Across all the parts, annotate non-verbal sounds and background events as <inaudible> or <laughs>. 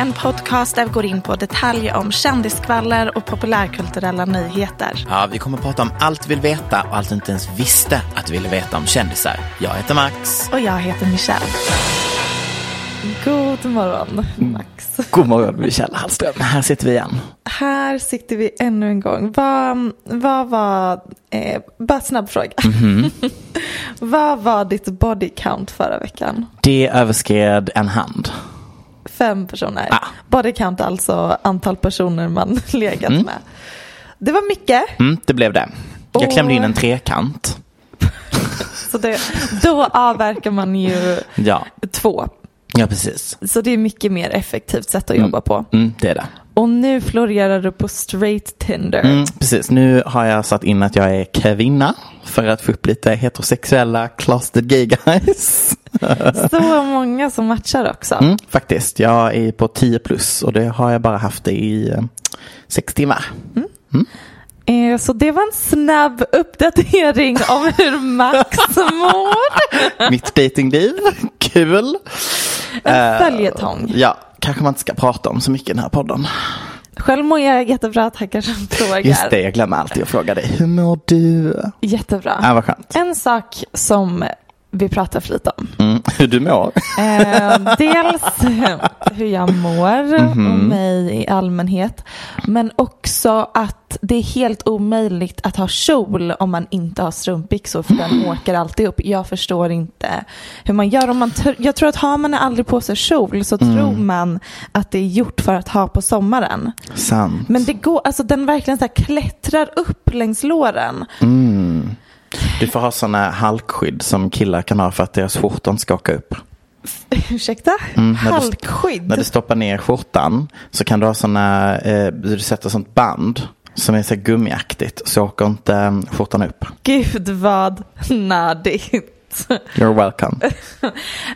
en podcast där vi går in på detaljer om kändiskvaller och populärkulturella nyheter. Ja, vi kommer att prata om allt vi vill veta och allt du inte ens visste att du ville veta om kändisar. Jag heter Max. Och jag heter Michelle. God morgon, Max. God morgon, Michelle Hallström. Här sitter vi igen. Här sitter vi ännu en gång. Vad, vad var, eh, bara snabb fråga. <laughs> vad var ditt body count förra veckan? Det överskred en hand. Fem personer. Ah. Body count alltså antal personer man <laughs> legat med. Det var mycket. Mm, det blev det. Jag Och- klämde in en trekant. <laughs> Så det, då avverkar man ju Ja, två. ja precis. Så det är mycket mer effektivt sätt att jobba på. Mm, det är det. Och nu florerar du på straight Tinder. Mm, precis, nu har jag satt in att jag är kvinna för att få upp lite heterosexuella closeted gay guys. <laughs> Så många som matchar också. Mm, faktiskt, jag är på 10 plus och det har jag bara haft det i eh, sex timmar. Eh, Så det var en snabb uppdatering om hur Max mår. <laughs> Mitt datingliv, kul. En följetong. Ja, kanske man inte ska prata om så mycket i den här podden. Själv mår jag jättebra, tackar som frågar. Just det, jag glömmer alltid att fråga dig. Hur mår du? Jättebra. Ja, vad skönt. En sak som vi pratar för lite om. Mm, hur du mår? Eh, <laughs> dels hur jag mår och mig i allmänhet. Men också att det är helt omöjligt att ha kjol om man inte har strumpbyxor för den åker alltid upp. Jag förstår inte hur man gör. Om man jag tror att har man aldrig på sig kjol så tror man att det är gjort för att ha på sommaren. Sant. Men det går, alltså den verkligen så här klättrar upp längs låren. Du får ha sådana halkskydd som killar kan ha för att deras skjortor inte ska åka upp. <laughs> Ursäkta? Mm, när du- Halkskydd? När du stoppar ner skjortan så kan du ha sådana, eh, du sätter sånt band som är så gummiaktigt så åker inte eh, skjortan upp. Gud vad nördigt. You're welcome.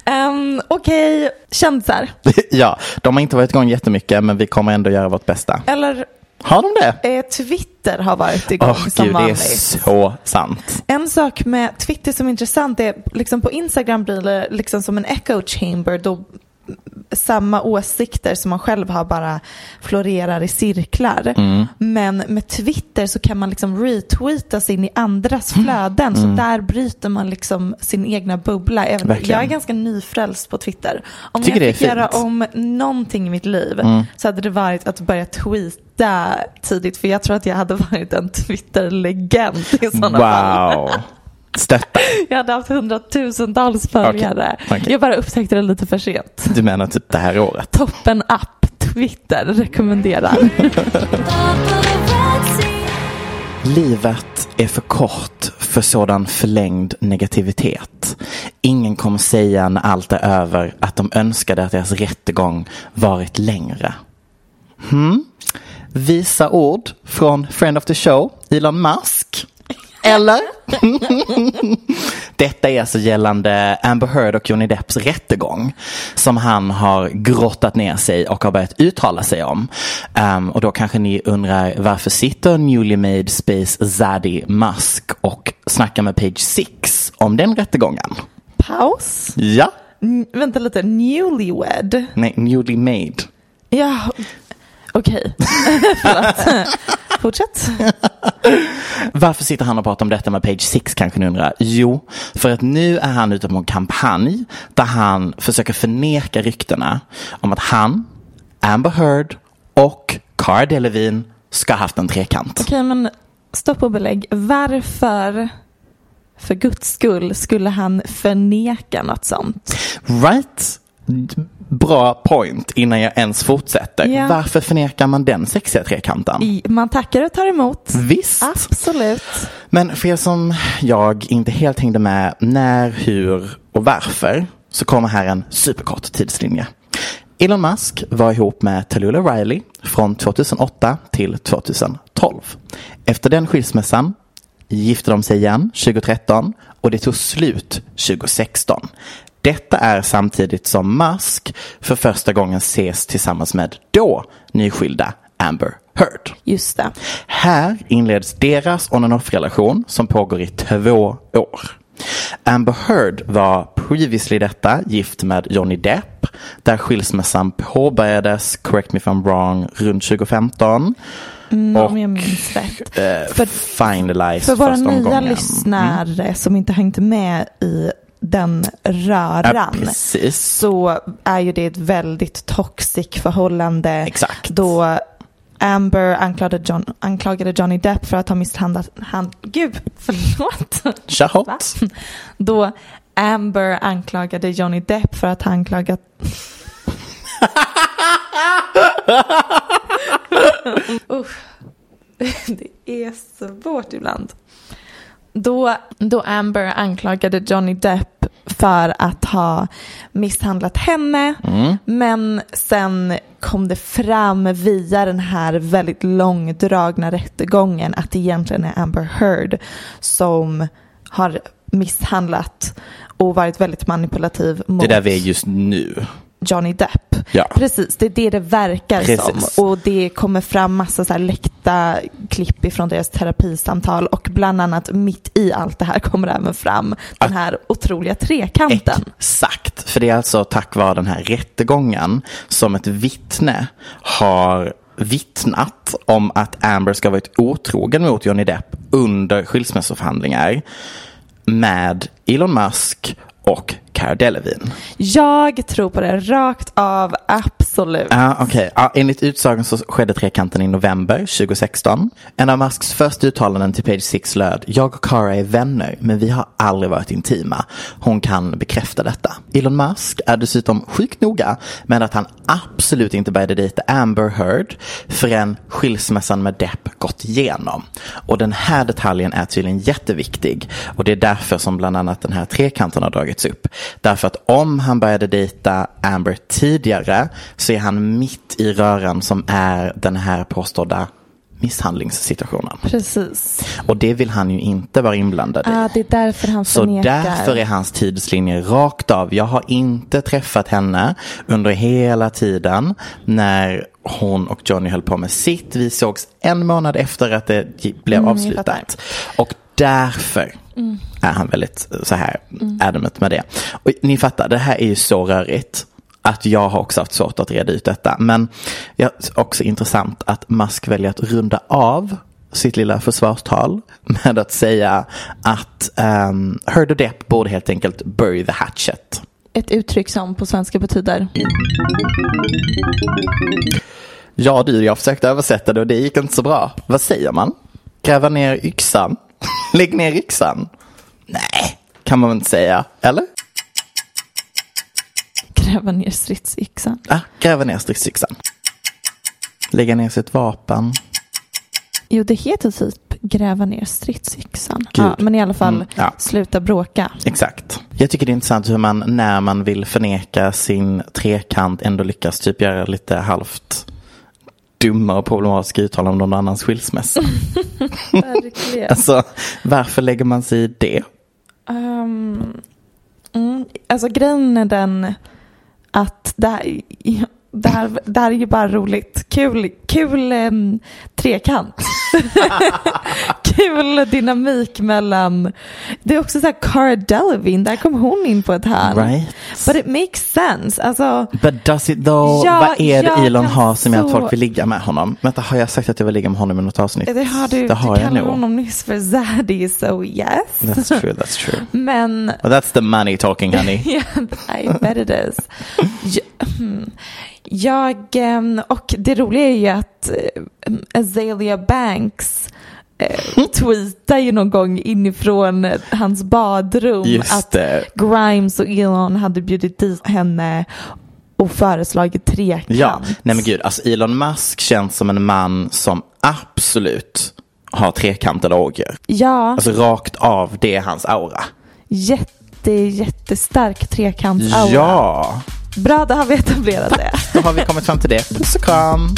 Um, <laughs> Okej, kändisar. <laughs> ja, de har inte varit igång jättemycket men vi kommer ändå göra vårt bästa. Eller Har de det? eh, Twitter har varit igång Åh som gud, det är vanligt. så sant. En sak med Twitter som är intressant är liksom på Instagram blir det liksom som en echo chamber då samma åsikter som man själv har bara florerar i cirklar. Mm. Men med Twitter så kan man liksom retweeta sig in i andras Mm. flöden. Så där bryter man liksom sin egna bubbla. Även, jag är ganska nyfrälst på Twitter. Om Tycker jag fick göra. Mm. om någonting i mitt liv så hade det varit att börja tweeta tidigt. För jag tror att jag hade varit en Twitter-legend i sådana fall. Stötta. Jag hade haft hundratusentals följare. Okej, okej. Jag bara upptäckte det lite för sent. Du menar typ det här året? Toppen app, Twitter, rekommenderar. Livet är för kort för sådan förlängd negativitet. Ingen kommer säga när allt är över att de önskade att deras rättegång varit längre. Hmm? Visa ord från Friend of the Show, Elon Musk. Eller? <laughs> Detta är alltså gällande Amber Heard och Johnny Depps rättegång som han har grottat ner sig och har börjat uttala sig om. Ehm, och då kanske ni undrar varför sitter newly made space zaddy Musk och snackar med Page Six om den rättegången? paus. Ja. N- vänta lite, newlywed. Nej, newly made. Ja, okej. <laughs> Förlåt. Fortsätt. Varför sitter han och pratar om detta med Page Six kanske ni undrar? Jo, för att nu är han ute på en kampanj där han försöker förneka ryktena om att han, Amber Heard och Cara Delevingne ska ha haft en trekant. Okej, men stopp och belägg. Varför, för guds skull, skulle han förneka något sånt? Right? Bra point innan jag ens fortsätter. Ja. Varför förnekar man den sexiga trekanten? I, man tackar och tar emot. Visst. Absolut. Men för er som jag inte helt hängde med när, hur och varför så kommer här en superkort tidslinje. Elon Musk var ihop med Tallulah Riley från 2008 till 2012. Efter den skilsmässan gifte de sig igen 2013 och det tog slut 2016. Detta är samtidigt som Musk för första gången ses tillsammans med då nyskilda Amber Heard. Just det. Här inleds deras on and off-relation som pågår i två år. Amber Heard var previously detta gift med Johnny Depp där skilsmässan påbörjades, correct me if I'm wrong, runt 2015. Mm, Och, om jag minns rätt. Eh, För- För våra nya lyssnare som inte hängt med i den Ja, röran precis. så är ju det ett väldigt toxic förhållande. Exakt. Då Amber anklagade, John, anklagade Johnny Depp för att ha misshandlat han, Gud, förlåt. Hårt. Då Amber anklagade Johnny Depp för att ha anklagat <laughs> Usch. <laughs> Det är svårt ibland. Då, då Amber anklagade Johnny Depp för att ha misshandlat henne. Men sen kom det fram via den här väldigt långdragna rättegången att det egentligen är Amber Heard som har misshandlat och varit väldigt manipulativ mot Det är där vi är just nu. Johnny Depp. Ja. Precis, det är det det verkar Precis. som. Och det kommer fram massa så här läckta klipp ifrån deras terapisamtal och bland annat mitt i allt det här kommer även fram den här otroliga trekanten. Exakt, för det är alltså tack vare den här rättegången som ett vittne har vittnat om att Amber ska ha varit otrogen mot Johnny Depp under skilsmässoförhandlingar med Elon Musk och Cara Delevingne. Jag tror på det rakt av, absolut. Ja, okej. Ja, enligt utsagan så skedde trekanten i november 2016. En av Musks första uttalanden till Page Six löd Jag och Cara är vänner, men vi har aldrig varit intima. Hon kan bekräfta detta. Elon Musk är dessutom sjukt noga med att han absolut inte började dejta Amber Heard förrän skilsmässan med Depp gått igenom. Och den här detaljen är tydligen jätteviktig och det är därför som bland annat den här trekanten har dragits upp. Därför att om han började dejta Amber tidigare så är han mitt i röran som är den här påstådda misshandlingssituationen. Precis. Och det vill han ju inte vara inblandad i. Ah, det är därför han Så förnekar. därför är hans tidslinje rakt av. Jag har inte träffat henne under hela tiden när hon och Johnny höll på med sitt. Vi sågs en månad efter att det blev Mm, jag avslutat. Och därför är han väldigt eh, så här Mm. adamant med det. Och ni fattar, det här är ju så rörigt att jag har också haft svårt att reda ut detta. Men ja, också intressant att Musk väljer att runda av sitt lilla försvarstal med att säga att um, Heard och Depp borde helt enkelt bury the hatchet. Ett uttryck som på svenska betyder Ja du, jag försökte översätta det och det gick inte så bra. Vad säger man? Gräva ner yxan? <laughs> Lägg ner yxan? Nej, kan man väl inte säga, eller? gräva ner stridsyxan. Ah, gräva ner stridsyxan. Lägga ner sitt vapen. Jo, det heter typ gräva ner stridsyxan. Ja, men i alla fall, Mm, ja. sluta bråka. Exakt. Jag tycker det är intressant hur man när man vill förneka sin trekant ändå lyckas typ göra lite halvt dumma och problematiska uttalanden om någon annans skilsmässa. <laughs> Verkligen. alltså, varför lägger man sig i det? Um, mm, alltså grejen är den att det här, det här, det här är ju bara roligt. Kul, kul em, trekant. <laughs> kul dynamik mellan, det är också så här Cara Delevingne, där kom hon in på ett hörn. Right. But it makes sense. Alltså, But does it though? Ja, Vad är det Elon har som gör att så- folk vill ligga med honom? Vänta, har jag sagt att jag vill ligga med honom i något avsnitt? det har du, Det har du kallade honom nyss för Zaddy, so yes. That's true, that's true. <laughs> Men Well, that's the money talking honey. <laughs> Yeah, I bet it is. Jag, hmm. jag, ehm, och det roliga är ju att eh, Azalea Banks eh, tweetar ju någon gång inifrån hans badrum Just att det. Grimes och Elon hade bjudit dit henne och föreslagit trekant. Ja, nej men gud, alltså Elon Musk känns som en man som absolut har trekantade orgier. Ja, Alltså rakt av, det är hans aura. jätte, jättestark trekantsaura. Ja, Bra, då har vi etablerat det. då har vi kommit fram till det. Puss och kram.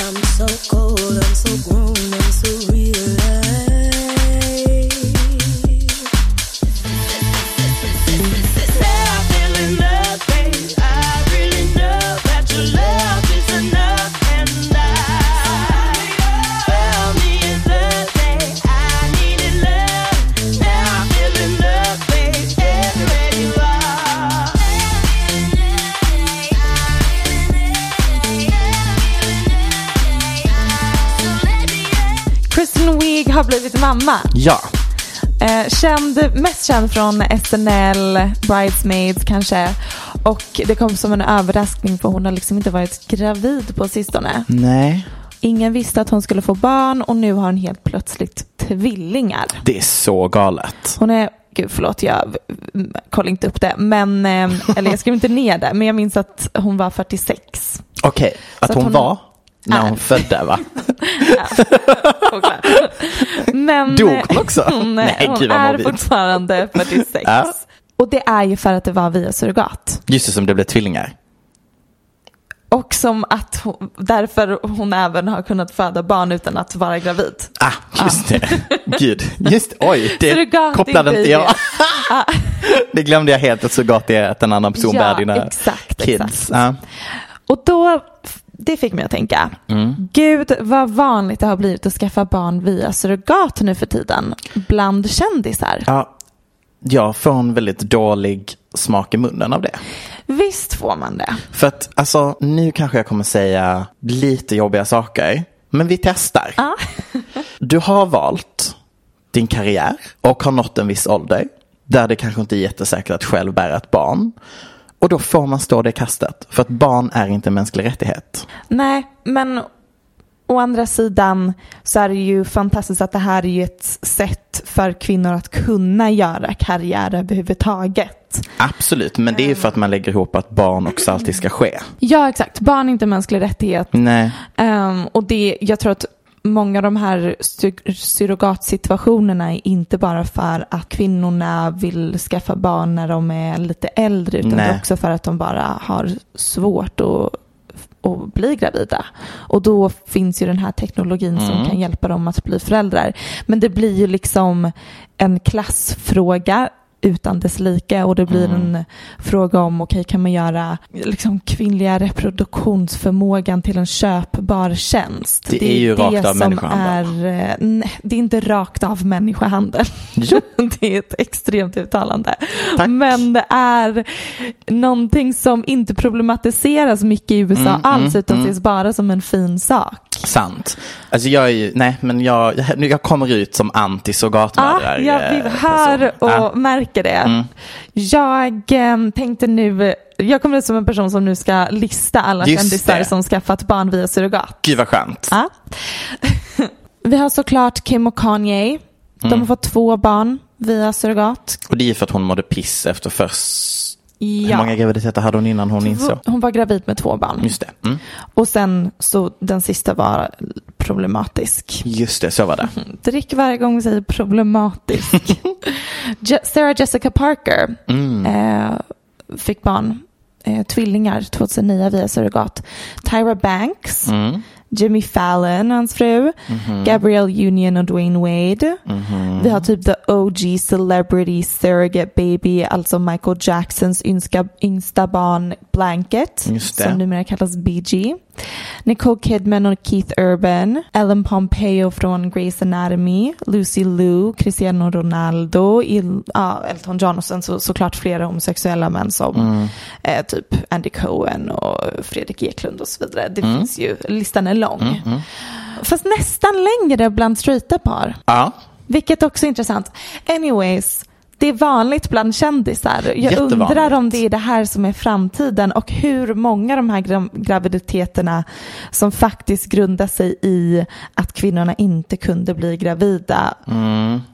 Har blivit mamma. Ja, Eh, känd, mest känd från SNL, Bridesmaids kanske. Och det kom som en överraskning för hon har liksom inte varit gravid på sistone. nej, Ingen visste att hon skulle få barn och nu har hon helt plötsligt tvillingar. det är så galet. Hon är, gud förlåt jag kollar inte upp det, men, eh, eller jag skrev inte ner det, men jag minns att hon var 46. Okej, att att hon hon- var när är. hon födde va? Men Dog hon också? <laughs> hon, Nej, hon gud är fortfarande 46. Ja. Och det är ju för att det var via surrogat. Just det, som det blev tvillingar. Och som att hon, därför hon även har kunnat föda barn utan att vara gravid. Ah, just det. <laughs> Gud, just oj, det Surrogat kopplade inte jag. det. <laughs> det glömde jag helt att surrogat är att en annan person Ja, bär dina exakt, kids. exakt. Ja. Och då, det fick mig att tänka, Mm. gud vad vanligt det har blivit att skaffa barn via surrogat nu för tiden bland kändisar. Ja, jag får en väldigt dålig smak i munnen av det. Visst får man det. För att alltså, nu kanske jag kommer säga lite jobbiga saker. Men vi testar. Ja. <laughs> Du har valt din karriär och har nått en viss ålder. Där det kanske inte är jättesäkert att själv bära ett barn. Och då får man stå det kastet. För att barn är inte en mänsklig rättighet. Nej, men å andra sidan så är det ju fantastiskt att det här är ju ett sätt för kvinnor att kunna göra karriär överhuvudtaget. Absolut, men det är ju för att man lägger ihop att barn också alltid ska ske. Ja, exakt. Barn är inte en mänsklig rättighet. Nej, Ehm, och det, jag tror att många av de här surrogatsituationerna är inte bara för att kvinnorna vill skaffa barn när de är lite äldre utan Nej. också för att de bara har svårt att, att bli gravida. Och då finns ju den här teknologin som Mm. kan hjälpa dem att bli föräldrar. Men det blir ju liksom en klassfråga utan dess like och det blir Mm. en fråga om okej kan man göra liksom kvinnliga reproduktionsförmågan till en köpbar tjänst. Det är ju rakt av människohandel. Är, eh, nej, det är inte rakt av människohandel. Jo. <laughs> det är ett extremt uttalande. Tack. Men det är någonting som inte problematiseras mycket i USA Mm, alls mm, utan mm. ses bara som en fin sak. Sant. Alltså jag är ju, nej men jag, jag, kommer ut som anti-surrogatmödrar. jag eh, hör och. Ja. märker det. Mm. Jag eh, tänkte nu, jag kommer ut som en person som nu ska lista alla Just kändisar det. som skaffat barn via surrogat. Gud vad skönt. Ja. <laughs> Vi har såklart Kim och Kanye. De Mm. har fått två barn via surrogat. Och det är för att hon mådde piss efter först... Hur Ja. många graviditeter hade hon innan hon insåg? Hon var gravid med två barn. Just det. Mm. Och sen så den sista var problematisk. Just det, så var det. <laughs> Drick varje gång vi säger problematisk. <laughs> Sarah Jessica Parker Mm. eh, fick barn, eh, tvillingar 2009 via surrogat. Tyra Banks, Mm. Jimmy Fallon, hans fru, Mhm. Gabrielle Union och Dwayne Wade. Mhm. Vi har typ the OG celebrity surrogate baby, alltså Michael Jacksons yngsta, yngsta barn Blanket, som numera kallas BG. Nicole Kidman och Keith Urban, Ellen Pompeo från Grey's Anatomy, Lucy Liu, Cristiano Ronaldo, Il, ja, Elton John och sen så, såklart flera homosexuella män som eh, typ Andy Cohen och Fredrik Eklund och så vidare. Det finns ju, listan är lång. Fast nästan längre bland straighta par. Ja. Vilket också är intressant. Anyways, det är vanligt bland kändisar. Jag undrar om det är det här som är framtiden och hur många av de här gra- graviditeterna som faktiskt grundar sig i att kvinnorna inte kunde bli gravida.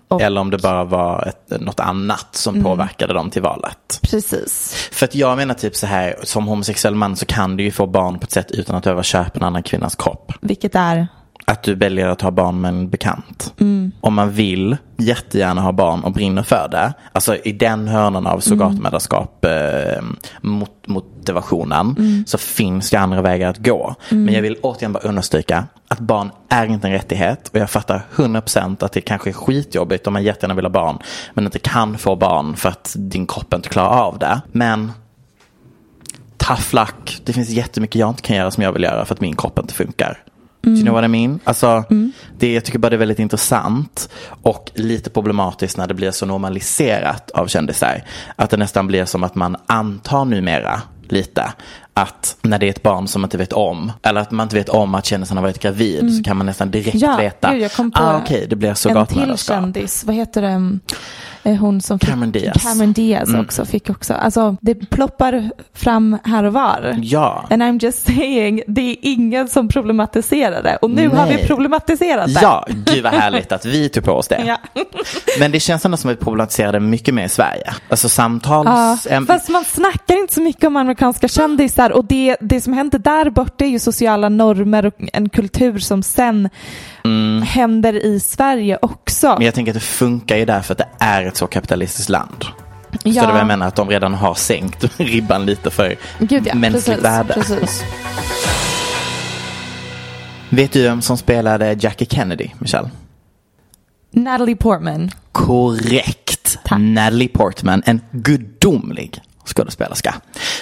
Och- Eller om det bara var ett, något annat som påverkade dem till valet. Precis. För att jag menar typ så här, som homosexuell man så kan du ju få barn på ett sätt utan att behöva köpa en annan kvinnas kropp. Vilket är, Att du väljer att ha barn med en bekant. Mm. Om man vill jättegärna ha barn och brinner för det. Alltså i den hörnan av surrogatmödraskap eh, mot, motivationen Mm. så finns det andra vägar att gå. Men jag vill återigen bara understryka att barn är inte en rättighet och jag fattar 100% att det kanske är skitjobbigt om man jättegärna vill ha barn men inte kan få barn för att din kropp inte klarar av det. Men tough luck. Det finns jättemycket jag inte kan göra som jag vill göra för att min kropp inte funkar. Do you know what I mean? Alltså, det, jag tycker bara det är väldigt intressant och lite problematiskt när det blir så normaliserat av kändisar. Att det nästan blir som att man antar numera lite att när det är ett barn som man inte vet om eller att man inte vet om att kändisen har varit gravid så kan man nästan direkt Ja, veta. gud, jag kom på ah, okej, det blir en till kändis, vad heter det? Eh, Hon som fick, Cameron Diaz. Cameron Diaz Mm. också fick också. Alltså det ploppar fram här och var. Ja. And I'm just saying, det är ingen som problematiserar det. Och nu har vi Nej. problematiserat det. Ja, gud vad härligt att vi tog på oss det. <laughs> Ja. Men det känns ändå som att vi problematiserar det mycket mer i Sverige. Alltså Ja, samtals... em- fast man snackar inte så mycket om amerikanska kändisar och det, det som händer där borta är ju sociala normer och en kultur som sen händer i Sverige också. Men jag tänker att det funkar ju därför att det är ett så kapitalistiskt land. Ja. Så det vad jag menar att de redan har sänkt <laughs> ribban lite för Gud ja, mänskligt precis, värde. precis. Vet du vem som spelade Jackie Kennedy, Michelle? Natalie Portman. Korrekt. Tack. Natalie Portman, en gudomlig skådespelerska.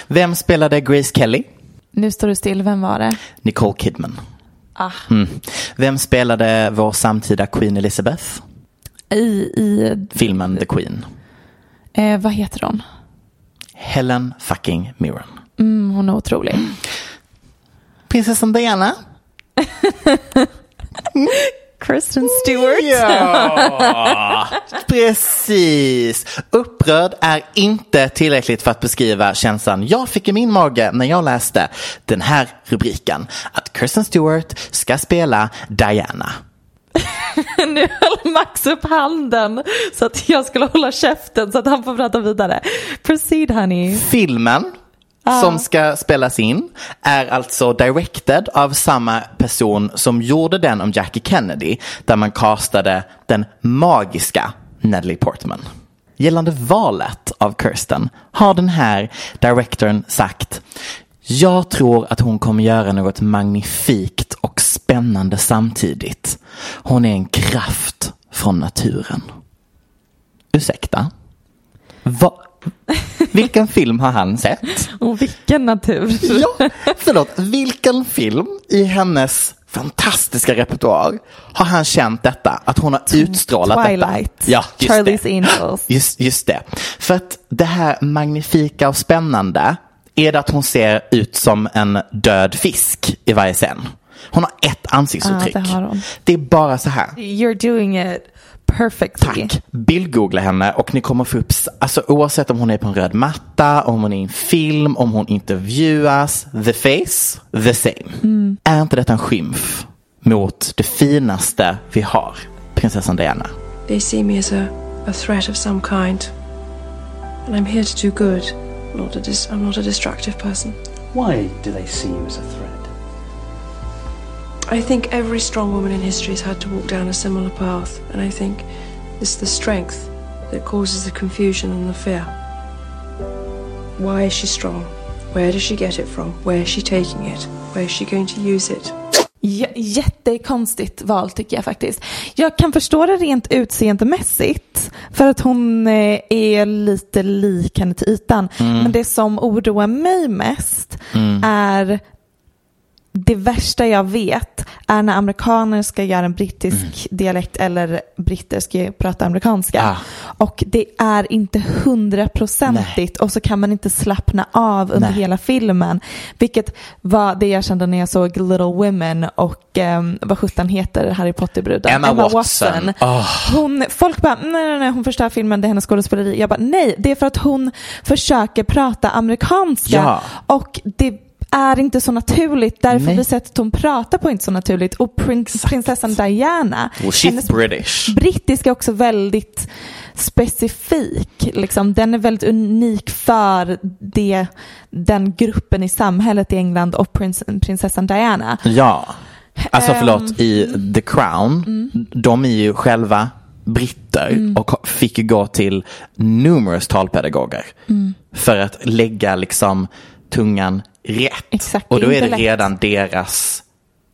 Vem spelade Grace Kelly? Nu står du still, vem var det? Nicole Kidman. Ah. Mm. Vem spelade vår samtida Queen Elizabeth? I, i Filmen The Queen. eh, vad heter hon? Helen fucking Mirren. Mm, hon är otrolig. Prinsessan Diana. <laughs> Kristen Stewart. Ja, <laughs> precis. Upprörd är inte tillräckligt för att beskriva känslan jag fick i min mage när jag läste den här rubriken. Att Kristen Stewart ska spela Diana. <laughs> nu höll Max upp handen så att jag skulle hålla käften så att han får prata vidare. Proceed honey. Filmen som ska spelas in är alltså directed av samma person som gjorde den om Jackie Kennedy där man castade den magiska Natalie Portman. Gällande valet av Kirsten har den här directorn sagt jag tror att hon kommer göra något magnifikt och spännande samtidigt. Hon är en kraft från naturen. Ursäkta? Va? Vilken film har han sett? Och vilken natur. Ja, förlåt. Vilken film i hennes fantastiska repertoar har han känt detta? Att hon har utstrålat Twilight. detta? Ja, just Charlie's det. Angels. Just, just det. För att det här magnifika och spännande är det att hon ser ut som en död fisk i varje scen. Hon har ett ansiktsuttryck. Ja, det har hon. Det är bara så här. You're doing it perfectly. Tack. Bildgoogla henne och ni kommer få upp, alltså oavsett om hon är på en röd matta, om hon är i en film, om hon intervjuas, the face, the same. Är inte detta en skymf mot det finaste vi har, prinsessan Diana? They see me as a, a threat of some kind. And I'm here to do good. I'm not a, dis- I'm not a destructive person. Why do they see you as a threat? I think every strong woman in history has had to walk down a similar path. And I think it's the strength that causes the confusion and the fear. Why is she strong? Where does she get it from? Where is she taking it? Where is she going to use it? J- jättekonstigt val tycker jag faktiskt. Jag kan förstå det rent utseendemässigt för att hon eh, är lite lik henne till ytan. Men det som oroar mig mest är det värsta jag vet är när amerikaner ska göra en brittisk dialekt eller britter ska prata amerikanska. Ah. Och det är inte hundraprocentigt och så kan man inte slappna av under Nej. hela filmen. Vilket var det jag kände när jag såg Little Women och um, vad sjutton heter Harry Potter-bruden? Emma Watson. Ah. Hon, folk bara, nej, nej, nej, hon förstör filmen, det är hennes skådespeleri. Jag bara, nej, det är för att hon försöker prata amerikanska. Ja. Och det är inte så naturligt. Därför Nej. blir sättet hon pratar på inte så naturligt. Och prins, prinsessan Diana, Well, she's British. brittiska är också väldigt specifik. Liksom, den är väldigt unik för det, den gruppen i samhället i England och prins, prinsessan Diana. Ja. Alltså Ehm. förlåt, i The Crown, Mm. de är ju själva britter och fick gå till numerous talpedagoger Mm. för att lägga liksom tungan rätt. Exakt, och är då är det lätt. redan deras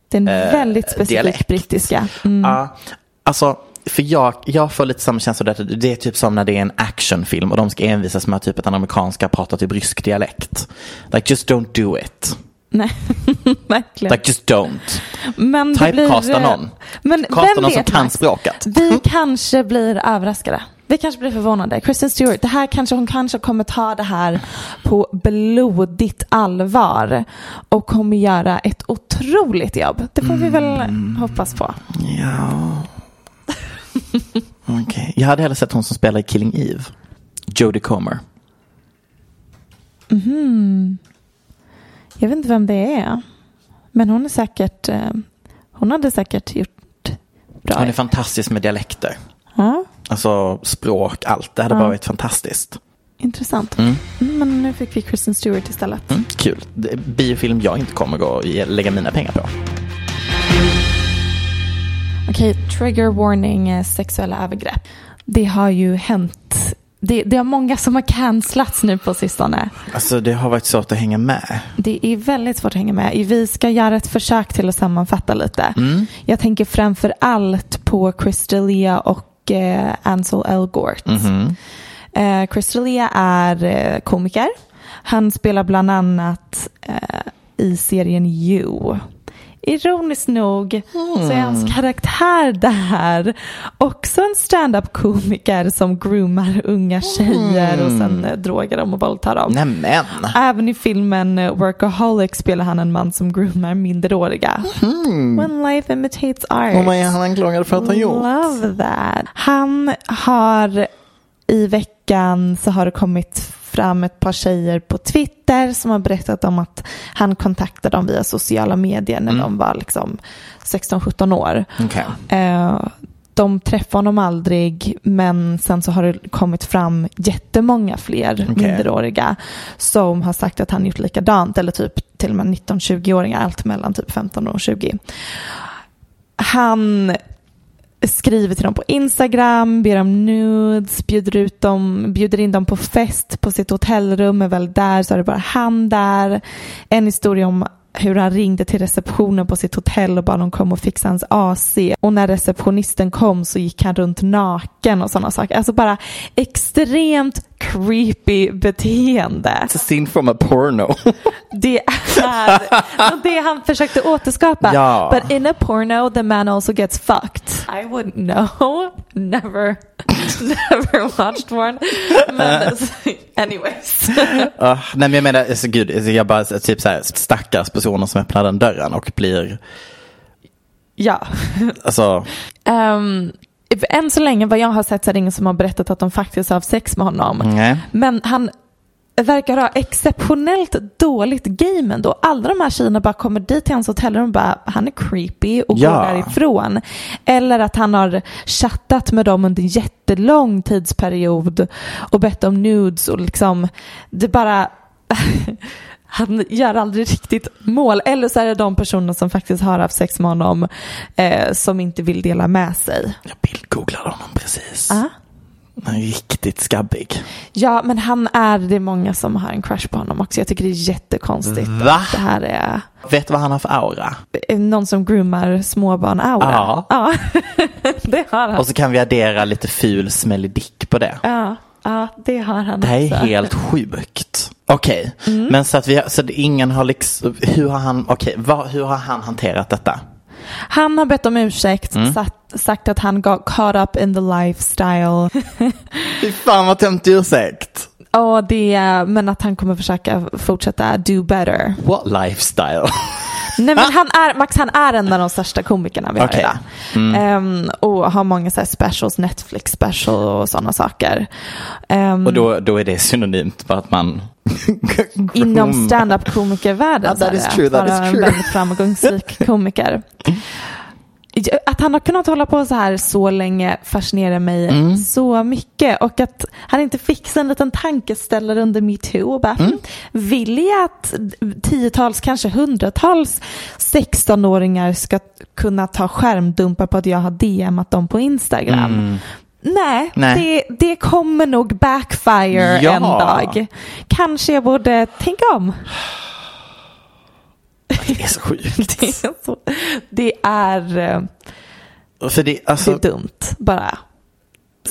Den Eh, väldigt specifik dialekt. brittiska. Mm. Ja, alltså, för jag, jag får lite samma känsla där. Det är typ som när det är en actionfilm och de ska envisas med typ att den amerikanska pratar typ rysk dialekt. Like just don't do it. Nej, <laughs> verkligen. Like just don't. Men Typecasta blir, någon. Men Casta vem någon som kan språket. Vi kanske blir överraskade. Vi kanske blir förvånade. Kristen Stewart, det här kanske, hon kanske kommer ta det här på blodigt allvar och kommer göra ett otroligt jobb. Det får vi väl Mm. hoppas på. Ja. Okej. Jag hade hellre sett hon som spelar i Killing Eve. Jodie Comer. Jag vet inte vem det är. Men hon är säkert, eh, hon hade säkert gjort bra. Hon är fantastisk med dialekter. Ja, Alltså språk, allt. Det hade Ja. bara varit fantastiskt. intressant. Mm. Mm, Men nu fick vi Kristen Stewart istället. Mm, kul. Det är biofilm jag inte kommer gå och lägga mina pengar på. Okej, trigger warning, eh, sexuella övergrepp. Det har ju hänt. Det, det har många som har cancellats nu på sistone. Alltså det har varit svårt att hänga med. Det är väldigt svårt att hänga med. Vi ska göra ett försök till att sammanfatta lite. Jag tänker framför allt på Crystalia och eh, Ansel Elgort. Eh, Crystalia är eh, komiker. Han spelar bland annat eh, i serien You. Ironiskt nog så är hans karaktär där också en stand-up-komiker som groomar unga tjejer och sen eh, drogar dem och våldtar dem. Nämen. Även i filmen eh, Workaholic spelar han en man som groomar minderåriga. When life imitates art. Och är han anklagad för att ha gjort? Love that. Han har i veckan så har det kommit fram ett par tjejer på Twitter som har berättat om att han kontaktade dem via sociala medier när de var liksom 16-17 år. Okej. Eh, de träffade honom aldrig men sen så har det kommit fram jättemånga fler Okej. minderåriga som har sagt att han gjort likadant eller typ till och med 19-20-åringar, allt mellan typ 15 och 20. Han skriver till dem på Instagram, ber om nudes, bjuder, ut dem, bjuder in dem på fest på sitt hotellrum, är väl där så är det bara han där. En historia om hur han ringde till receptionen på sitt hotell och bad dem komma och fixa hans AC. Och när receptionisten kom så gick han runt naken och sådana saker. Alltså bara extremt creepy beteende. It's a scene from a porno. <laughs> Det är det han försökte återskapa. Ja. But in a porno the man also gets fucked. I wouldn't know. <laughs> Never, never watched porn. Men anyways. <laughs> Ah, nej men jag menar, alltså, gud, alltså, jag bara typ så här, stackars personer som öppnar den dörren och blir, ja. alltså, Um, än så länge vad jag har sett så är det ingen som har berättat att de faktiskt har haft sex med honom. nej. Men han verkar ha exceptionellt dåligt game ändå. Alla de här tjejerna bara kommer dit till hans hotellrum och bara, han är creepy och Ja. går därifrån. Eller att han har chattat med dem under jättelång tidsperiod och bett om nudes och liksom, det bara <laughs> han gör aldrig riktigt mål. Eller så är det de personer som faktiskt har haft sex med honom eh, som inte vill dela med sig. Jag bildgooglade honom precis. Ah. Han är riktigt skabbig. Ja, men han är, det är många som har en crush på honom också. Jag tycker det är jättekonstigt. Va? Det här är Vet du vad han har för aura? någon som groomar småbarn-aura. Ja. ja. <laughs> det har han. Och så kan vi addera lite ful smellig dick på det. Ja, ja, det har han Det här är helt sjukt. Okej, Mm. men så att vi så att ingen har liksom, hur har han, okej, vad, hur har han hanterat detta? Han har bett om ursäkt, Mm. sagt, sagt att han got caught up in the lifestyle. <laughs> Fy fan vad tömt ursäkt. det, men att han kommer försöka fortsätta do better. What lifestyle? <laughs> Nej men han är, Max han är en av de största komikerna vi har Okej. idag. Ehm, och har många så här specials, Netflix special och sådana saker. Ehm, Och då, då är det synonymt för att man... <laughs> inom stand-up komikervärlden Ja, that är is true, that is en true. väldigt framgångsrik <laughs> komiker. Att han har kunnat hålla på så här så länge fascinerar mig Mm. så mycket och att han inte fick sig en liten tankeställare under metoo och bara Mm. "Hm, vill jag att tiotals, kanske hundratals 16-åringar ska kunna ta skärmdumpar på att jag har DMat dem på Instagram? Nej, Mm. Nej. Det, det kommer nog backfire Ja. en dag. Kanske jag borde tänka om. Det är så sjukt. <laughs> Det är, så, det är, eh, För det, det alltså, är dumt bara.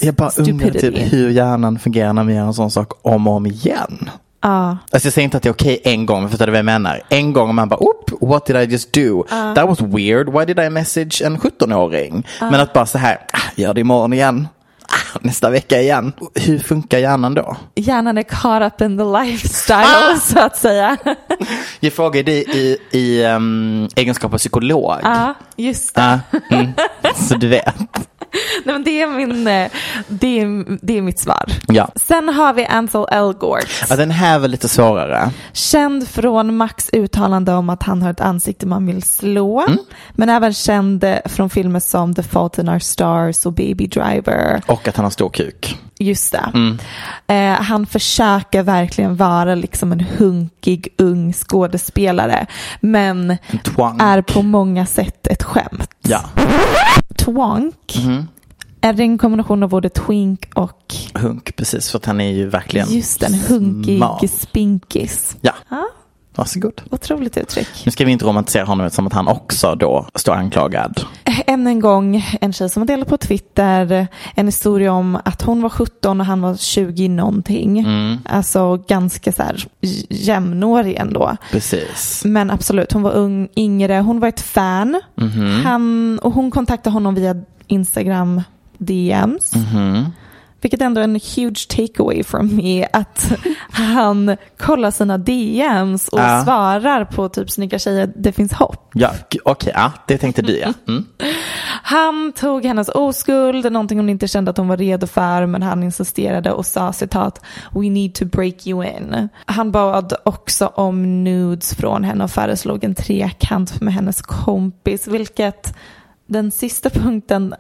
jag bara undrar typ hur hjärnan fungerar när vi gör en sån sak om och om igen. Ja. Alltså jag säger inte att det är okej en gång, förstår du vad jag menar? En gång och man bara, oop, what did I just do? That was weird, why did I message en 17-åring? Men att bara så här, ah, gör det imorgon igen. Ah, nästa vecka igen. Hur funkar hjärnan då? Hjärnan är caught up in the lifestyle <laughs> så att säga. Jag frågar dig i, i um, egenskap av psykolog. Ja, just det. Ah, mm. Så du vet. <laughs> Nej, men det, är min, eh, det, är, det är mitt svar. Ja. Sen har vi Ansel Elgort. ja, den här var lite svårare. Känd från Max uttalande om att han har ett ansikte man vill slå. Mm. Men även känd eh, från filmer som The Fault in Our Stars och Baby Driver. Och att han har stor kuk. Just det. Mm. Eh, han försöker verkligen vara liksom en hunkig ung skådespelare. Men är på många sätt ett skämt. Ja. Twonk. Mhm. Är det en kombination av både twink och Hunk, precis. För att han är ju verkligen just en hunkig smal. spinkis? Ja, Ja, varsågod. otroligt uttryck. Nu ska vi inte romantisera honom som att han också då står anklagad. Än en gång en tjej som har delat på Twitter en historia om att hon var 17 och han var 20 någonting. Mm. Alltså ganska så här jämnårig ändå. Precis. Men absolut, hon var ung, yngre, hon var ett fan. Mhm. Han, och hon kontaktade honom via Instagram DMs. Mhm. Vilket ändå är en huge takeaway from me att han kollar sina DMs och Ja. svarar på typ snygga tjejer, det finns hopp. Ja, okej, ja, det tänkte du ja. Mm. <laughs> Han tog hennes oskuld, någonting hon inte kände att hon var redo för, men han insisterade och sa citat We need to break you in. Han bad också om nudes från henne och föreslog en trekant med hennes kompis, vilket den sista punkten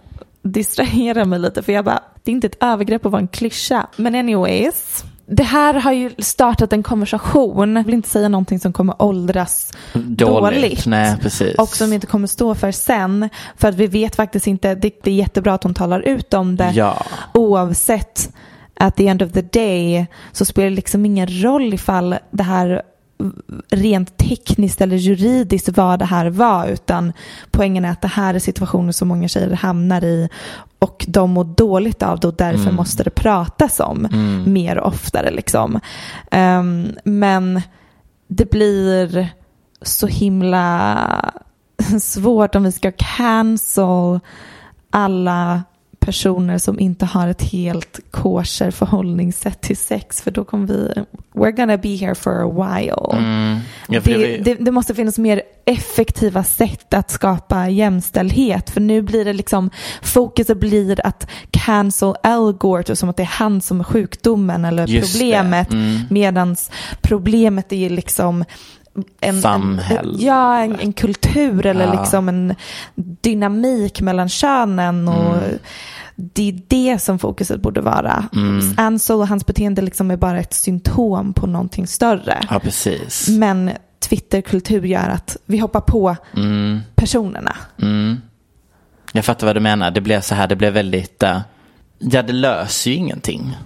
distraherar mig lite för jag bara, det är inte ett övergrepp att vara en klyscha. Men anyways. Det här har ju startat en konversation. Jag vill inte säga någonting som kommer åldras Dåligt. dåligt. Nej, precis. Och som inte kommer stå för sen. För att vi vet faktiskt inte, det, det är jättebra att hon talar ut om det. Ja. Oavsett, at the end of the day så spelar det liksom ingen roll ifall det här rent tekniskt eller juridiskt vad det här var utan poängen är att det här är situationer som många tjejer hamnar i och de mår dåligt av det och därför måste det pratas om mer och oftare liksom. Ehm, men det blir så himla <laughs> svårt om vi ska cancel alla personer som inte har ett helt kosher förhållningssätt till sex för då kommer vi, we're gonna be here for a while. Mm. Ja, Det, det, det, det måste finnas mer effektiva sätt att skapa jämställdhet för nu blir det liksom fokuset blir att cancel Al Gore som att det är han som är sjukdomen eller Just problemet Mm. medans problemet är liksom en, Samhälle. En, ja, en, en kultur eller Ja. liksom en dynamik mellan könen och Mm. det är det som fokuset borde vara. Mm. Ansel och hans beteende liksom är bara ett symptom på någonting större. ja, precis. Men Twitterkultur gör att vi hoppar på Mm. personerna. Mm. Jag fattar vad du menar. Det blev så här, det blev väldigt, eh, ja det löser ju ingenting.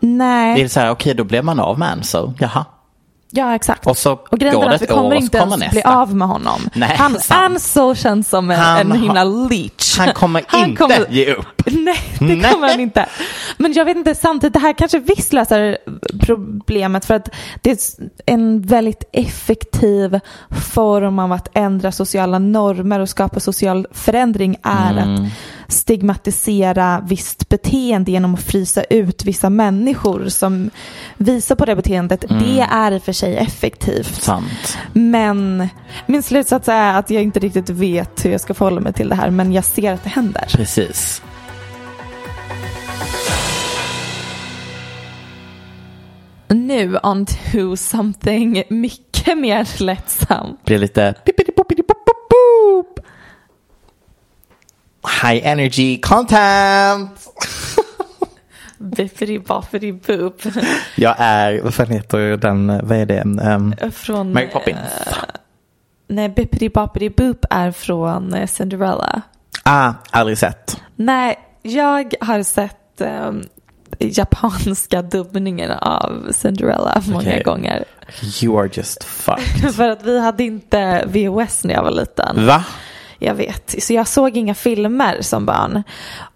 Det Nej, är så här, okej då blev man av med Ansel, jaha. Ja exakt. Och så Och grejen går det ett år och så inte kommer ens bli nästa. av med honom. Nej, Han, sant. Ansel känns som en, Han en himla leech. Han kommer Han inte kommer- ge upp. <laughs> Nej, det Nej. kommer han inte. Men jag vet inte, samtidigt, det här kanske visst löser problemet för att det är en väldigt effektiv form av att ändra sociala normer och skapa social förändring är att stigmatisera visst beteende genom att frysa ut vissa människor som visar på det beteendet. Det är i och för sig effektivt. Sant. Men min slutsats är att jag inte riktigt vet hur jag ska förhålla mig till det här men jag ser att det händer. Precis. Nu on to something mycket mer <laughs> lättsamt. Blir lite High energy content. Bippity boppity boop. Jag är, vad fan heter den, vad är det? Um, Från... Mary Poppins. eh, nej, Bippity boppity boop är från eh, Cinderella. Ah, aldrig sett. Nej, jag har sett ehm, japanska dubbningen av Cinderella många Okej. gånger. You are just <laughs> fucked. För att vi hade inte VHS när jag var liten. Va? Jag vet, så jag såg inga filmer som barn.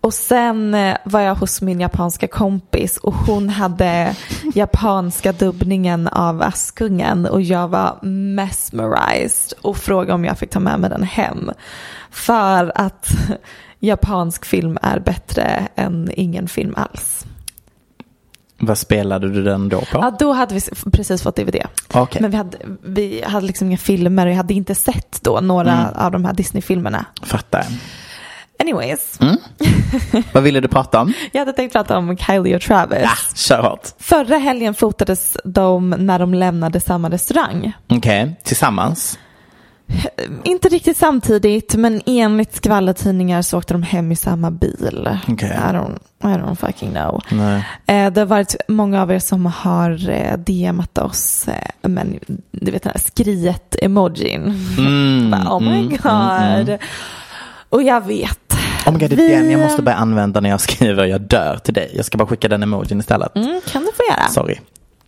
Och sen eh, var jag hos min japanska kompis och hon hade <laughs> japanska dubbningen av Askungen och jag var mesmerized och frågade om jag fick ta med mig den hem. För att <laughs> japansk film är bättre än ingen film alls. Vad spelade du den då på? Ja, då hade vi precis fått DVD. Okej. Men vi hade, vi hade liksom inga filmer och jag hade inte sett då några av de här Disney-filmerna. Fattar. Anyways, <laughs> Vad ville du prata om? jag hade tänkt prata om Kylie och Travis. Ja, kör hårt. Förra helgen fotades de när de lämnade samma restaurang. Okej, tillsammans. Inte riktigt samtidigt, men enligt skvallertidningar så åkte de hem i samma bil. Okej. I, don't, I don't fucking know. Nej. Eh, det har varit många av er som har eh, DMat oss, eh, men du vet den här skriet-emojin. Mm, <laughs> oh my mm, god. mm, mm. Och jag vet. Oh my god, det Vi- är den jag måste börja använda när jag <laughs> skriver jag dör till dig. Jag ska bara skicka den emojin istället. Mm, kan du få göra. Sorry.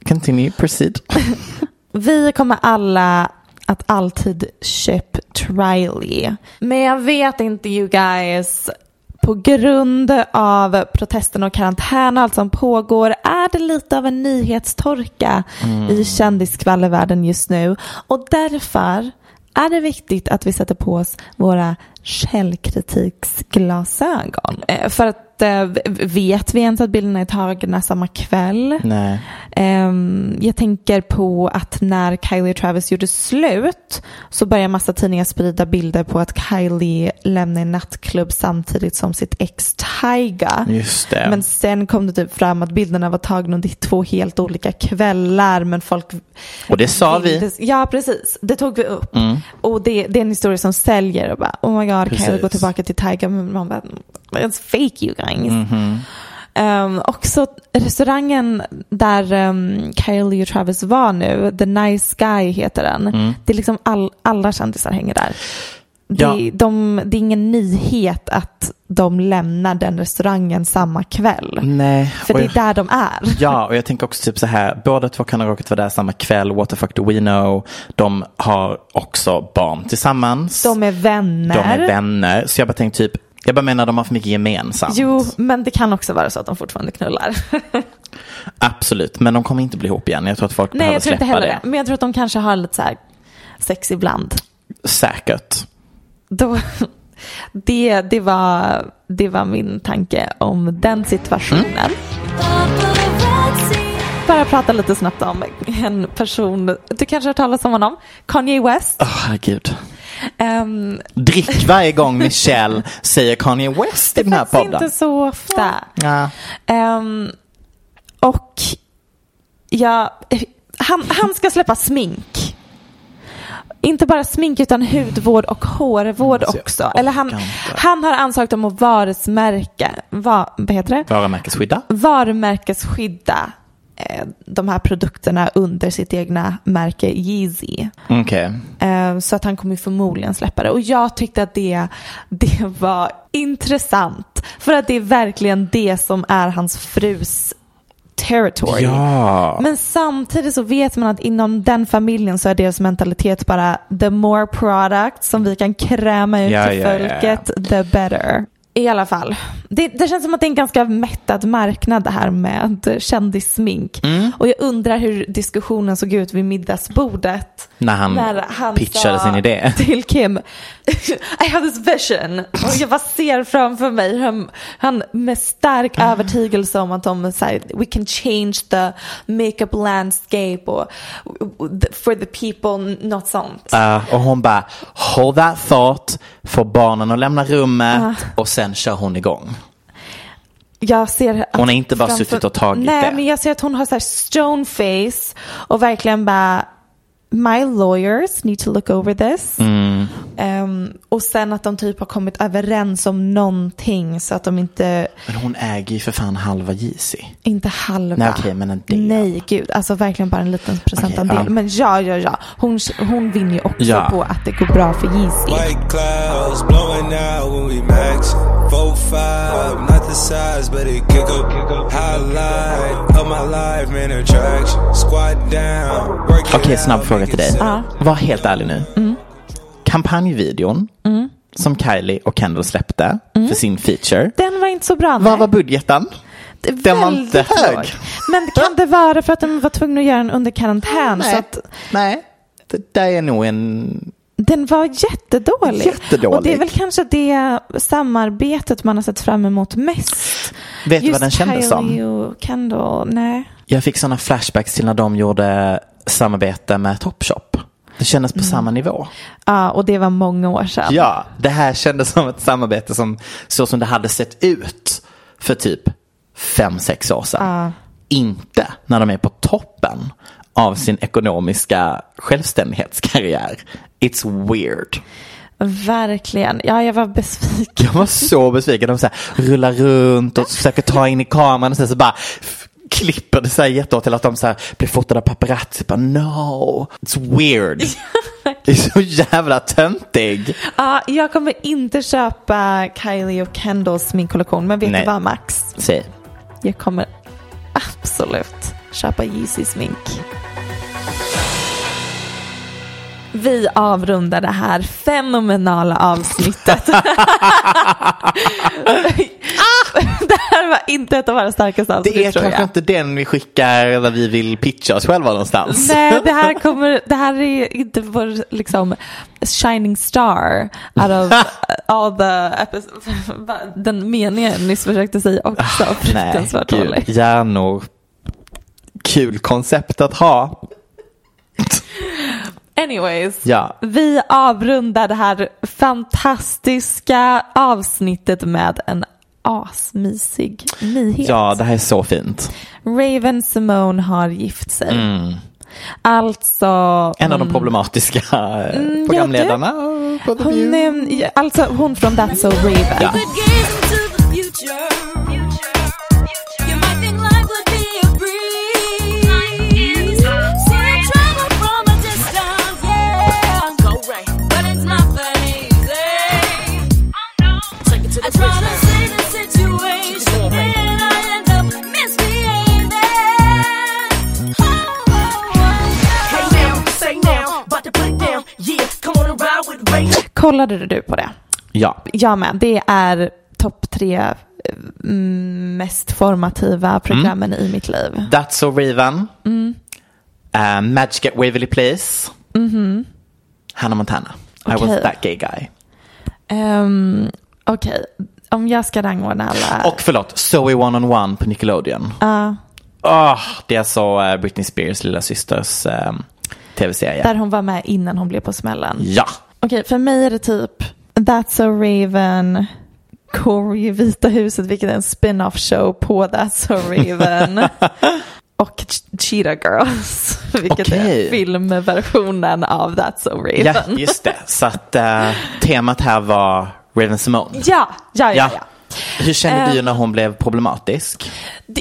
Continue, proceed. <laughs> Vi kommer alla att alltid köp Triley. Men jag vet inte you guys. På grund av protesten och karantän och allt som pågår är det lite av en nyhetstorka i kändisskvallervärlden just nu. Och därför är det viktigt att vi sätter på oss våra källkritiksglasögon. Eh, För att eh, vet vi ens att bilderna är tagna samma kväll? Nej. Ehm, jag tänker på att när Kylie och Travis gjorde slut så började massa tidningar sprida bilder på att Kylie lämnade en nattklubb samtidigt som sitt ex Tyga. Just det. Men sen kom det typ fram att bilderna var tagna under två helt olika kvällar men folk Och det sa vi. Mm. Ja precis, det tog vi upp. Och det, det är en historia som säljer och bara oh my god, Precis. går tillbaka till Tyga men man bara it's fake you guys. Mhm. Um, också restaurangen där um, Kylie och Travis var nu, The Nice Guy heter den. Mm. Det är liksom all, alla kändisar hänger där. Det, Ja. de, det är ingen nyhet att de lämnar den restaurangen samma kväll. Nej. För det är jag- där de är. Ja, och jag tänker också typ så här, båda två kan ha råkat vara där samma kväll, what the fuck do we know? De har också barn tillsammans. De är vänner. De är vänner. Så jag bara tänkte typ, jag bara menar de har för mycket gemensamt. Jo, men det kan också vara så att de fortfarande knullar. <laughs> Absolut, men de kommer inte bli ihop igen. Jag tror att folk Nej, behöver jag tror släppa inte heller det. det. Men jag tror att de kanske har lite så här sex ibland. Säkert. Då, det, det, var, det var min tanke om den situationen. Bara prata lite snabbt om en person, du kanske har hört talas om honom, Kanye West. Åh, herregud. Um, Drick varje gång Michelle säger Kanye West i den här podden. inte så ofta. Ja. Ehm, och ja, han, han ska släppa smink. Inte bara smink utan hudvård och hårvård Alltså, också. Eller han, han har ansökt om att varumärke, va, vad heter det? Varumärkesskydda. varumärkesskydda eh, de här produkterna under sitt egna märke Yeezy. Okej. Eh, så att han kommer förmodligen släppa det. Och jag tyckte att det, det var intressant. För att det är verkligen det som är hans frus territory. Ja. Men samtidigt så vet man att inom den familjen så är deras mentalitet bara the more product som vi kan kräma ut Ja, till ja, folket the better. I alla fall. Det, det känns som att det är en ganska mättad marknad det här med kändissmink. Mm. Och jag undrar hur diskussionen såg ut vid middagsbordet. När han pitchade sa sin idé. <laughs> Till Kim, I have this vision. Och jag bara ser framför mig han, han med stark övertygelse om att de säger we can change the makeup landscape och for the people, något sånt. Uh, och hon bara, hold that thought, får barnen att lämna rummet och sen kör hon igång. Jag ser Hon har inte bara framför- suttit och tagit Nej, det. men jag ser att hon har så här stone face och verkligen bara My lawyers need to look over this. Mm. Ehm, och sen att de typ har kommit överens om någonting så att de inte, Men hon äger ju för fan halva Yeezy. inte halva. Nej, okej, men en del. Nej, gud. Alltså verkligen bara en liten procentandel. Okej, ja. Men ja, ja, ja. Hon, hon vinner ju också Ja. på att det går bra för Yeezy. White clouds blowing out when we max. Four five, not the size, but it kick up. Highlight of my life, man, attraction. Squat down, work it Okej, out, snabb fråga make till dig. Ja. Var helt ärlig nu. Mm. Kampanjvideon som Kylie och Kendall släppte Mm. för sin feature. Den var inte så bra. Vad nej. var budgeten? Den var inte hög. låg. Men kan det vara för att de var tvungna att göra den under karantän? Så att Nej, det där är nog en... den var jättedålig. Jättedålig. Och det är väl kanske det samarbetet man har sett fram emot mest. Vet du vad den kändes Kylie som? och Kendall, nej. Jag fick sådana flashbacks till när de gjorde samarbete med Topshop. Det kändes på Mm. samma nivå. Ja, och det var många år sedan. Ja, det här kändes som ett samarbete som så som det hade sett ut för typ fem, sex år sedan. Ja. Inte när de är på toppen av sin ekonomiska självständighetskarriär. It's weird. Verkligen. Ja, jag var besviken. Jag var så besviken. De så här, rullar runt och försöker ta in i kameran och sen så bara klipper det så här jättehårt till att de så här blir fotade av paparazzi. Bara, no, it's weird. <laughs> det är så jävla töntig. Ja, jag kommer inte köpa Kylie och Kendalls sminkkollektion, men vet Nej. du vad Max? Säg. Jag kommer absolut köpa Yeezy smink. Vi avrundar det här fenomenala avsnittet. <laughs> <laughs> det här var inte ett av våra starkaste avsnitt Det är tror kanske jag. inte den vi skickar där vi vill pitcha oss själva någonstans. Nej, det här, <laughs> kommer, det här är inte vår liksom, shining star out of <laughs> all the episodes. <laughs> Den meningen jag nyss försökte säga också. Ah, Nej, Fruktansvärt gud. dålig. Hjärnor. Kul koncept att ha. Anyways, Ja. vi avrundar det här fantastiska avsnittet med en asmysig nyhet. Ja, det här är så fint. Raven Simone har gift sig. Mm. Alltså... En av de hon- problematiska eh, Mm, programledarna på The Hon, alltså hon från That's So Raven. Ja. Kollade du på det? Ja. Jag med. Det är topp tre eh, mm, mest formativa programmen i mitt liv. That's So Raven. Uh, Magic at Waverly Place. Hannah Montana. I was that gay guy. Um, Okej, om jag ska rangordna alla. Och förlåt, Zoe One on One på Nickelodeon. Ja, Åh, det är alltså eh, Britney Spears lilla systers eh, tv-serie. där hon var med innan hon blev på smällen. Ja. Okej, för mig är det typ That's So Raven, Corey i Vita huset, vilket är en spin-off show på That's So Raven. <laughs> och Ch- Cheetah Girls, <laughs> vilket Okej. är filmversionen av That's So Raven. ja, just det. Så att eh, temat här var Raven Simone. ja, ja, ja. ja. Hur kände du Eh. när hon blev problematisk?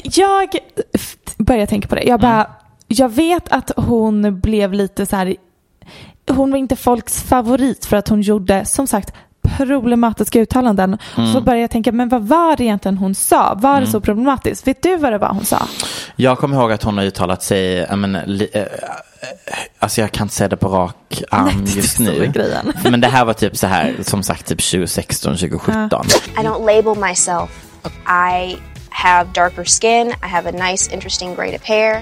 Jag började tänka på det. Jag bara, jag vet att hon blev lite så här, hon var inte folks favorit för att hon gjorde, som sagt, problematiska uttalanden. Så började jag tänka, men vad var det egentligen hon sa? Var det så problematiskt? Vet du vad det var hon sa? Jag kommer ihåg att hon har uttalat sig, men, li, eh, Alltså jag kan inte säga det på rak arm just nu. <laughs> Men det här var typ så här, som sagt, typ 2016, 2017. I don't label myself. I have darker skin. I have a nice, interesting grade of hair.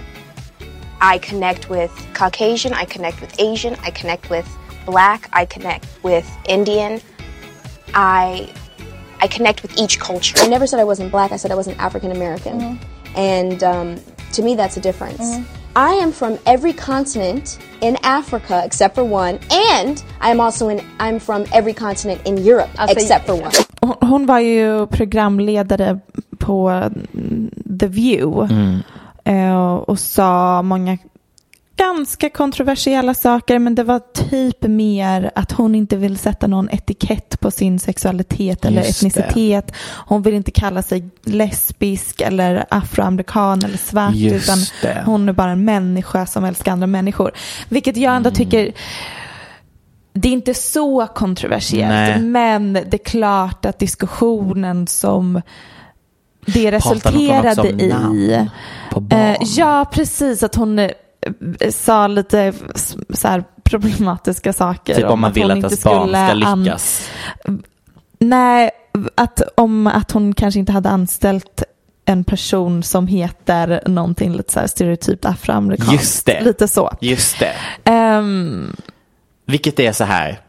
I connect with Caucasian. I connect with Asian. I connect with Black. I connect with Indian. I I connect with each culture. I never said I wasn't black. I said I wasn't African American, and um, to me, that's a difference. I am from every continent in Africa except for one, and I am also in. I'm from every continent in Europe except for one. Hon, hon var ju programledare på mm, The View eh, och sa många ganska kontroversiella saker men det var typ mer att hon inte vill sätta någon etikett på sin sexualitet eller Just det. etnicitet. Hon vill inte kalla sig lesbisk eller afroamerikan eller svart Just utan det. hon är bara en människa som älskar andra människor. Vilket jag Mm. ändå tycker det är inte så kontroversiellt Nej. men det är klart att diskussionen som det resulterade i. namn på barn? Eh, ja, precis att hon eh, sa lite så här problematiska saker. Typ om man vill att ens barn ska lyckas. Nej, att, om att hon kanske inte hade anställt en person som heter någonting lite så här stereotypt afroamerikanskt. Just det. Lite så. Just det. Ehm, Vilket är så här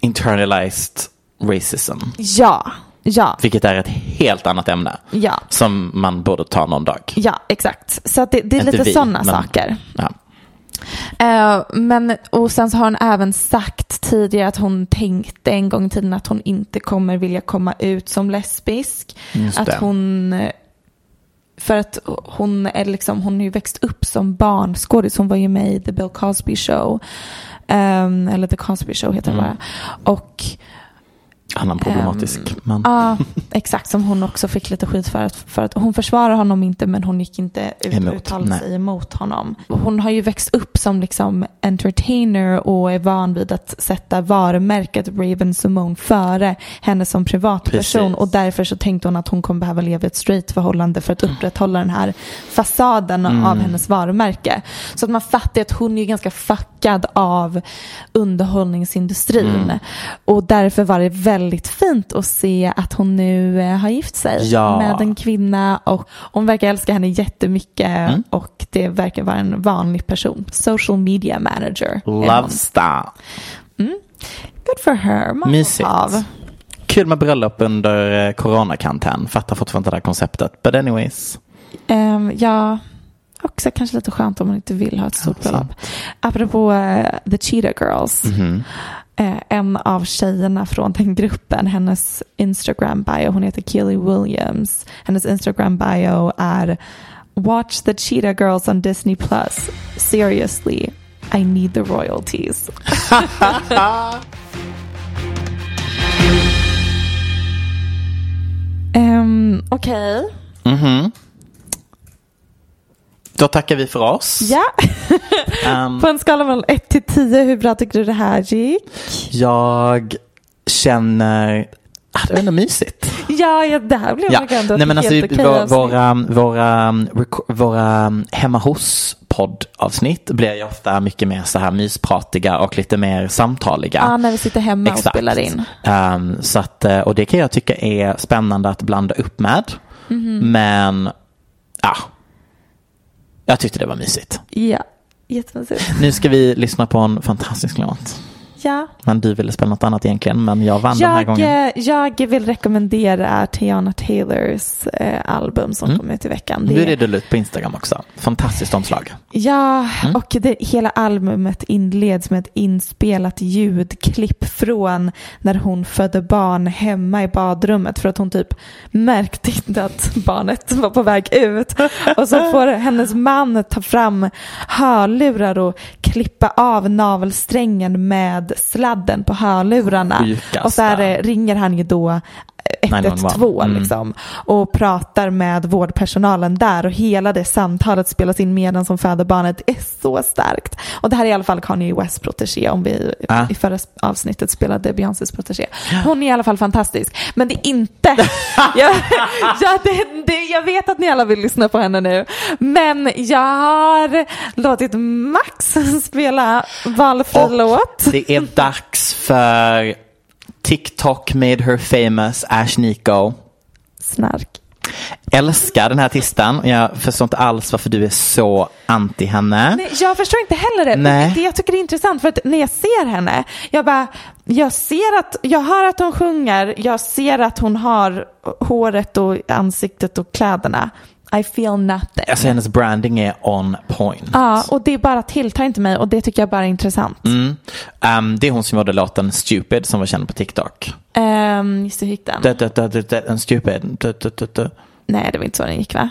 internalized racism. ja, ja, Vilket är ett helt annat ämne. ja. Som man borde ta någon dag. Ja, exakt. Så det, det är Inte lite sådana saker. Ja. Eh, men, och sen så har hon även sagt tidigare att hon tänkte en gång i tiden att hon inte kommer vilja komma ut som lesbisk. Just att det. hon, för att hon är liksom, hon har ju växt upp som barnskådis. Hon var ju med i The Bill Cosby Show. Ehm, eller The Cosby Show heter det Mm. bara. Och Annan problematisk Ehm, man. Ja, exakt. Som hon också fick lite skit för. Att, för att hon försvarar honom inte men hon gick inte ut Emot, och uttalade sig emot honom. Hon har ju växt upp som liksom entertainer och är van vid att sätta varumärket Raven Simone före henne som privatperson. Precis. Och därför så tänkte hon att hon kommer behöva leva i ett straight förhållande för att upprätthålla den här fasaden Mm. av hennes varumärke. Så att man fattar att hon är ganska fuckad av underhållningsindustrin. Mm. Och därför var det väldigt fint att se att hon nu eh, har gift sig Ja. med en kvinna och hon verkar älska henne jättemycket Mm. och det verkar vara en vanlig person. Social media manager. Love star. Good for her. Mysigt. Kul med bröllop under eh, coronakarantän. Fattar fortfarande det här konceptet. But anyways. Um, ja, också kanske lite skönt om man inte vill ha ett stort bröllop. Apropå eh, The Cheetah Girls. Mhm. Eh, en av tjejerna från den gruppen, hennes Instagram bio, hon heter Keely Williams. Hennes Instagram bio är Watch the Cheetah Girls on Disney Plus. Seriously, I need the royalties. <laughs> um, Okej. Mhm. Då tackar vi för oss. Ja. Ehm, På en skala mellan 1 till 10, hur bra tycker du det här gick? jag känner... Ah, det var ändå mysigt. Ja, ja det här blev Ja. nog ändå Nej, men alltså, helt okej våra, våra, våra, hemma hos poddavsnitt blir ju ofta mycket mer så här myspratiga och lite mer samtaliga. Ja, när vi sitter hemma och spelar in. Ehm, så att, eh, och det kan jag tycka är spännande att blanda upp med. Mhm. Men ja, jag tyckte det var mysigt. Ja, jättemysigt. Nu ska vi lyssna på en fantastisk låt. Ja. Men du ville spela något annat egentligen, men jag vann den här Jag, gången. eh, jag vill rekommendera Tiana Taylors eh, album som Mm. kom ut i veckan. Nu Det är det du la ut på Instagram också. Fantastiskt omslag. Ja, Mm. och det, hela albumet inleds med ett inspelat ljudklipp från när hon födde barn hemma i badrummet för att hon typ märkte inte att barnet var på väg ut. Och så får hennes man ta fram hörlurar och klippa av navelsträngen med sladden på hörlurarna. Sjukaste. Och så här, eh, ringer han ju då 112 Mm. liksom, och pratar med vårdpersonalen där och hela det samtalet spelas in medan som föder barnet. Är så starkt. Och det här är i alla fall Kanye West protégé om vi Ah. i förra avsnittet spelade Beyoncés protégé. Hon är i alla fall fantastisk. Men det är inte, <laughs> jag, jag, det, det, jag vet att ni alla vill lyssna på henne nu, men jag har låtit Max <laughs> spela valfri låt. Det är dags för TikTok made her famous, Ash Nico. Snark. Älskar den här artisten. Jag förstår inte alls varför du är så anti henne. Nej, jag förstår inte heller det. Nej. det. Jag tycker det är intressant för att när jag ser henne, jag bara, jag ser att, jag hör att hon sjunger, jag ser att hon har håret och ansiktet och kläderna. I feel nothing. Alltså hennes branding är on point. Ja, och det bara tilltar inte mig och det tycker jag bara är intressant. Mm. Um, det är hon som gjorde låten Stupid som var känd på TikTok. Um, just det, hur gick den? Da, da, da, da, stupid. Da. Nej, det var inte så den gick va?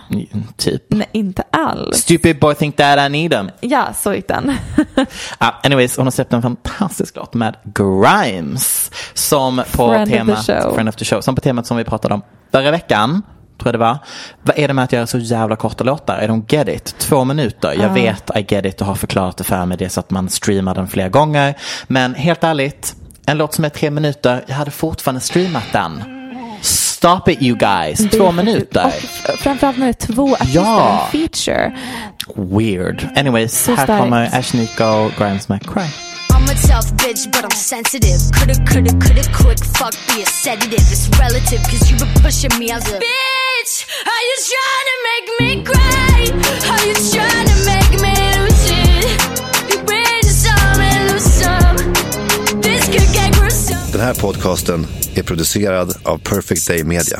Typ. Nej, inte alls. Stupid boy think that I need them. Ja, så gick den. <laughs> Ah, anyways, hon har släppt en fantastisk låt med Grimes. Som på Friend temat, show. Friend of the show. Som på temat som vi pratade om förra veckan. Tror jag det var. Vad är det med att göra så jävla korta låtar? Är de get it? Två minuter. Jag Ja. vet I get it och har förklarat det för mig. Det är så att man streamar den flera gånger. Men helt ärligt, en låt som är tre minuter, jag hade fortfarande streamat den. Stop it you guys. Det Två minuter. Och framförallt när det är två artister, Ja. feature. Weird. Anyways, Så här starkt. kommer Ash Nico Grimes med Cry. I'm a tough bitch, but I'm sensitive. Coulda, coulda, coulda, quick fuck be a sedative. It's relative, cause you been pushing me as a bitch. Are you trying to make me cry? Are you trying to make me lose it? You win some and lose some. This could get gruesome. Den här podcasten är producerad av Perfect Day Media.